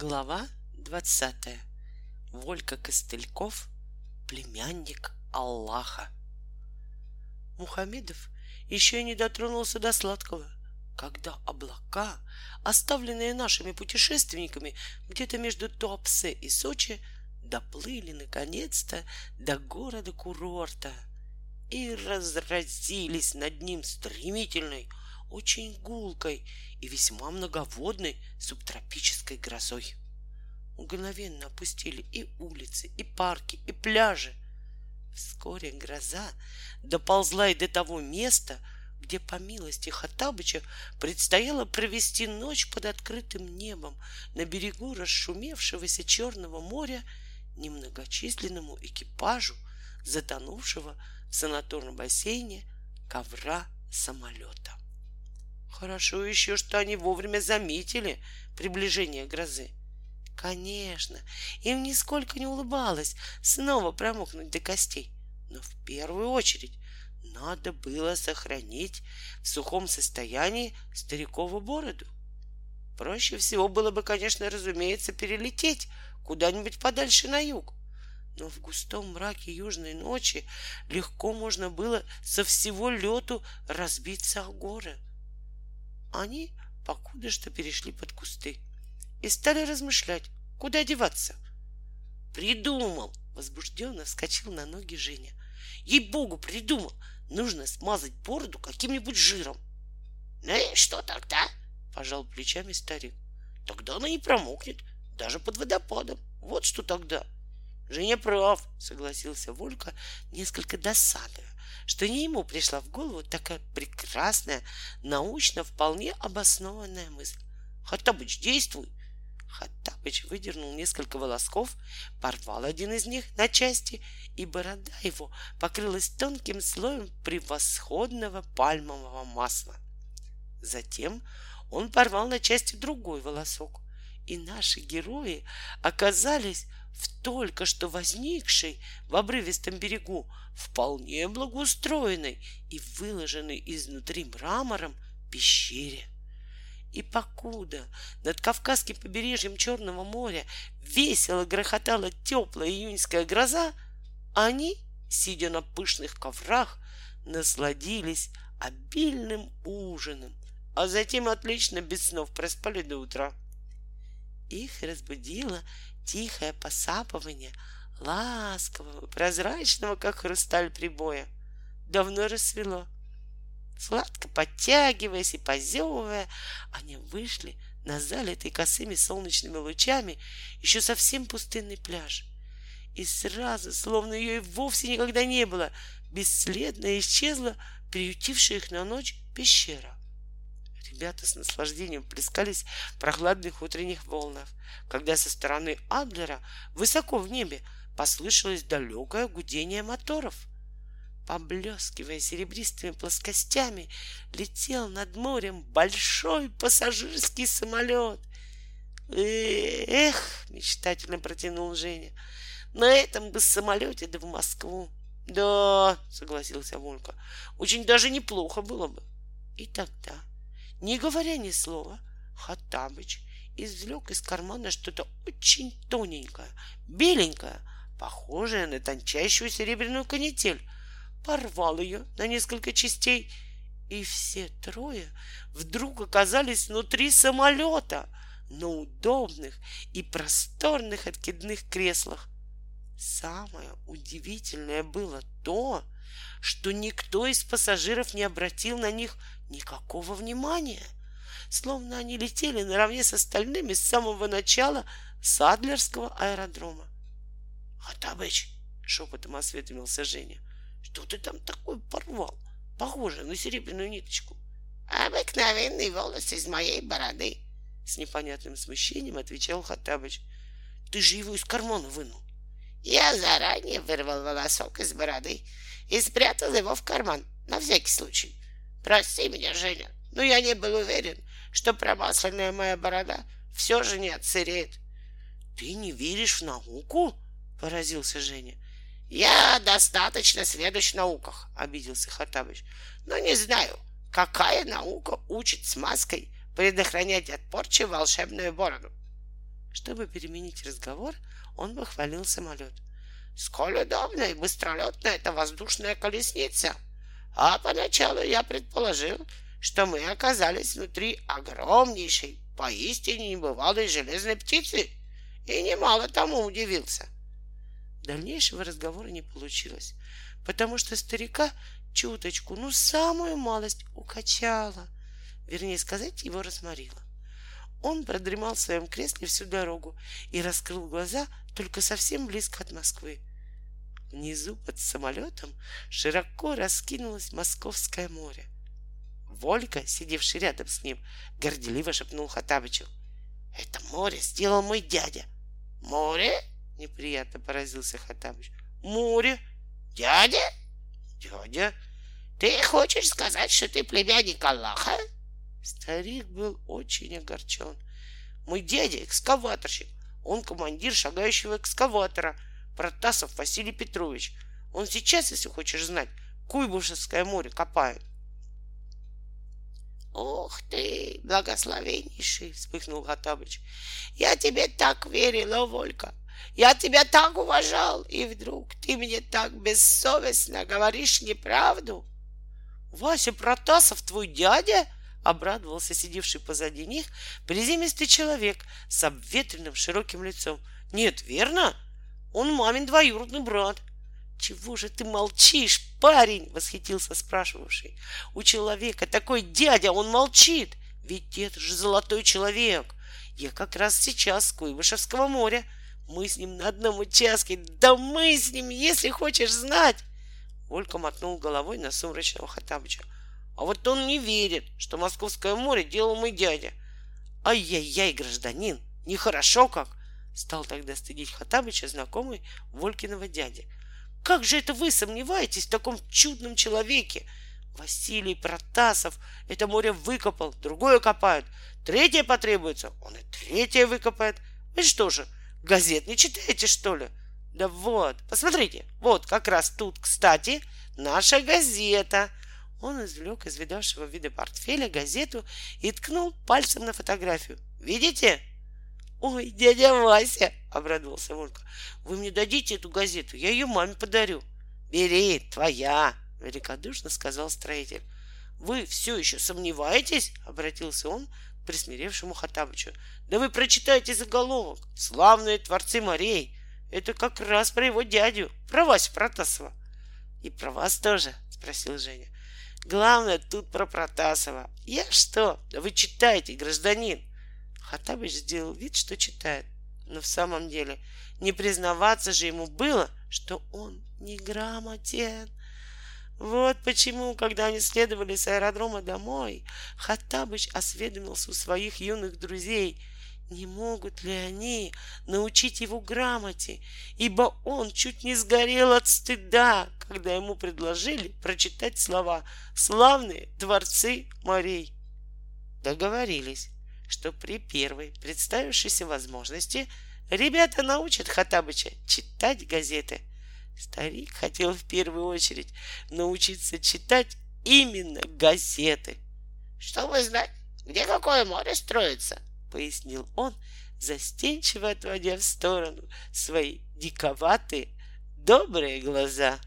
Глава двадцатая. Волька Костыльков, племянник Аллаха. Мухамедов еще не дотронулся до сладкого, когда облака, оставленные нашими путешественниками где-то между Туапсе и Сочи, доплыли наконец-то до города-курорта и разразились над ним стремительной, очень гулкой и весьма многоводной субтропической грозой. Мгновенно опустили и улицы, и парки, и пляжи. Вскоре гроза доползла и до того места, где, по милости Хаттабыча, предстояло провести ночь под открытым небом на берегу расшумевшегося Черного моря немногочисленному экипажу, затонувшего в санаторном бассейне ковра самолета. Хорошо еще, что они вовремя заметили приближение грозы. Конечно, им нисколько не улыбалось снова промокнуть до костей. Но в первую очередь надо было сохранить в сухом состоянии старикову бороду. Проще всего было бы, конечно, разумеется, перелететь куда-нибудь подальше на юг. Но в густом мраке южной ночи легко можно было со всего лету разбиться о горы — они покуда что перешли под кусты и стали размышлять, куда деваться. Придумал! Возбужденно вскочил на ноги Женя. Ей-богу, придумал! Нужно смазать бороду каким-нибудь жиром. Ну и что тогда? Пожал плечами старик. Тогда она не промокнет, даже под водопадом. Вот что тогда. Женя прав, согласился Волька, несколько досадуя, что не ему пришла в голову такая прекрасная, научно вполне обоснованная мысль. Хаттабыч, действуй! Хаттабыч выдернул несколько волосков, порвал один из них на части, и борода его покрылась тонким слоем превосходного пальмового масла. Затем он порвал на части другой волосок, и наши герои оказались в только что возникшей в обрывистом берегу вполне благоустроенной и выложенной изнутри мрамором пещере. И покуда над Кавказским побережьем Черного моря весело грохотала теплая июньская гроза, они, сидя на пышных коврах, насладились обильным ужином, а затем отлично без снов проспали до утра. Их разбудило тихое посапывание ласкового, прозрачного, как хрусталь прибоя. Давно рассвело. Сладко подтягиваясь и позевывая, они вышли на залитый косыми солнечными лучами еще совсем пустынный пляж. И сразу, словно ее и вовсе никогда не было, бесследно исчезла приютившая их на ночь пещера. Ребята с наслаждением плескались в прохладных утренних волнах, когда со стороны Адлера высоко в небе послышалось далекое гудение моторов. Поблескивая серебристыми плоскостями, летел над морем большой пассажирский самолет. Эх, мечтательно протянул Женя, на этом бы самолете да в Москву. Да, согласился Волька, очень даже неплохо было бы. И тогда не говоря ни слова, Хаттабыч извлек из кармана что-то очень тоненькое, беленькое, похожее на тончайшую серебряную канитель, порвал ее на несколько частей, и все трое вдруг оказались внутри самолета на удобных и просторных откидных креслах. Самое удивительное было то, что никто из пассажиров не обратил на них никакого внимания, словно они летели наравне с остальными с самого начала Садлерского аэродрома. Хатабыч, шепотом осведомился Женя, что ты там такой порвал, похоже на серебряную ниточку? Обыкновенный волос из моей бороды, с непонятным смущением отвечал Хатабыч. Ты же его из кармана вынул. Я заранее вырвал волосок из бороды и спрятал его в карман на всякий случай. Прости меня, Женя, но я не был уверен, что промасленная моя борода все же не отсыреет. Ты не веришь в науку? Поразился Женя. Я достаточно сведущ в науках, обиделся Хатабыч. Но не знаю, какая наука учит смазкой предохранять от порчи волшебную бороду. Чтобы переменить разговор, он похвалил самолет. Сколь удобная и быстролетная эта воздушная колесница. А поначалу я предположил, что мы оказались внутри огромнейшей, поистине небывалой железной птицы, и немало тому удивился. Дальнейшего разговора не получилось, потому что старика чуточку, ну самую малость укачала, вернее сказать, его разморила. Он продремал в своем кресле всю дорогу и раскрыл глаза только совсем близко от Москвы. Внизу под самолетом широко раскинулось Московское море. Волька, сидевший рядом с ним, горделиво шепнул Хатабычу. — Это море сделал мой дядя. — Море? — неприятно поразился Хатабыч. — Море? Дядя? — Дядя. — Ты хочешь сказать, что ты племянник Аллаха? Старик был очень огорчен. Мой дядя экскаваторщик. Он командир шагающего экскаватора. Протасов Василий Петрович. Он сейчас, если хочешь знать, Куйбышевское море копает. Ух ты, благословеннейший, вспыхнул Хатабыч. Я тебе так верил, Волька. Я тебя так уважал, и вдруг ты мне так бессовестно говоришь неправду. Вася Протасов твой дядя? Обрадовался сидевший позади них приземистый человек с обветренным широким лицом. Нет, верно? Он мамин двоюродный брат. Чего же ты молчишь, парень? Восхитился спрашивавший. У человека такой дядя, он молчит. Ведь это же золотой человек. Я как раз сейчас с Куйбышевского моря. Мы с ним на одном участке. Да мы с ним, если хочешь знать. Олька мотнул головой на сумрачного Хатабыча. А вот он не верит, что Московское море делал мой дядя. Ай-яй-яй, гражданин, нехорошо как. Стал тогда стыдить Хатабыча знакомый Волькиного дяди. Как же это вы сомневаетесь в таком чудном человеке? Василий Протасов это море выкопал, другое копают, третье потребуется, он и третье выкопает. Вы что же, газет не читаете, что ли? Да вот, посмотрите, вот как раз тут, кстати, наша газета. Он извлек из видавшего вида портфеля газету и ткнул пальцем на фотографию. Видите? Ой, дядя Вася, обрадовался Волька. Вы мне дадите эту газету, я ее маме подарю. Бери, твоя, великодушно сказал строитель. Вы все еще сомневаетесь? Обратился он к присмиревшему Хатабычу. Да вы прочитайте заголовок. Славные творцы морей. Это как раз про его дядю, про Васю Протасова. И про вас тоже, спросил Женя. Главное тут про Протасова. Я что? Да вы читайте, гражданин. Хатабыч сделал вид, что читает. Но в самом деле не признаваться же ему было, что он неграмотен. Вот почему, когда они следовали с аэродрома домой, Хаттабыч осведомился у своих юных друзей, не могут ли они научить его грамоте, ибо он чуть не сгорел от стыда, когда ему предложили прочитать слова «славные творцы морей». Договорились, что при первой представившейся возможности ребята научат Хатабыча читать газеты. Старик хотел в первую очередь научиться читать именно газеты. Чтобы знать, где какое море строится, пояснил он, застенчиво отводя в сторону свои диковатые добрые глаза.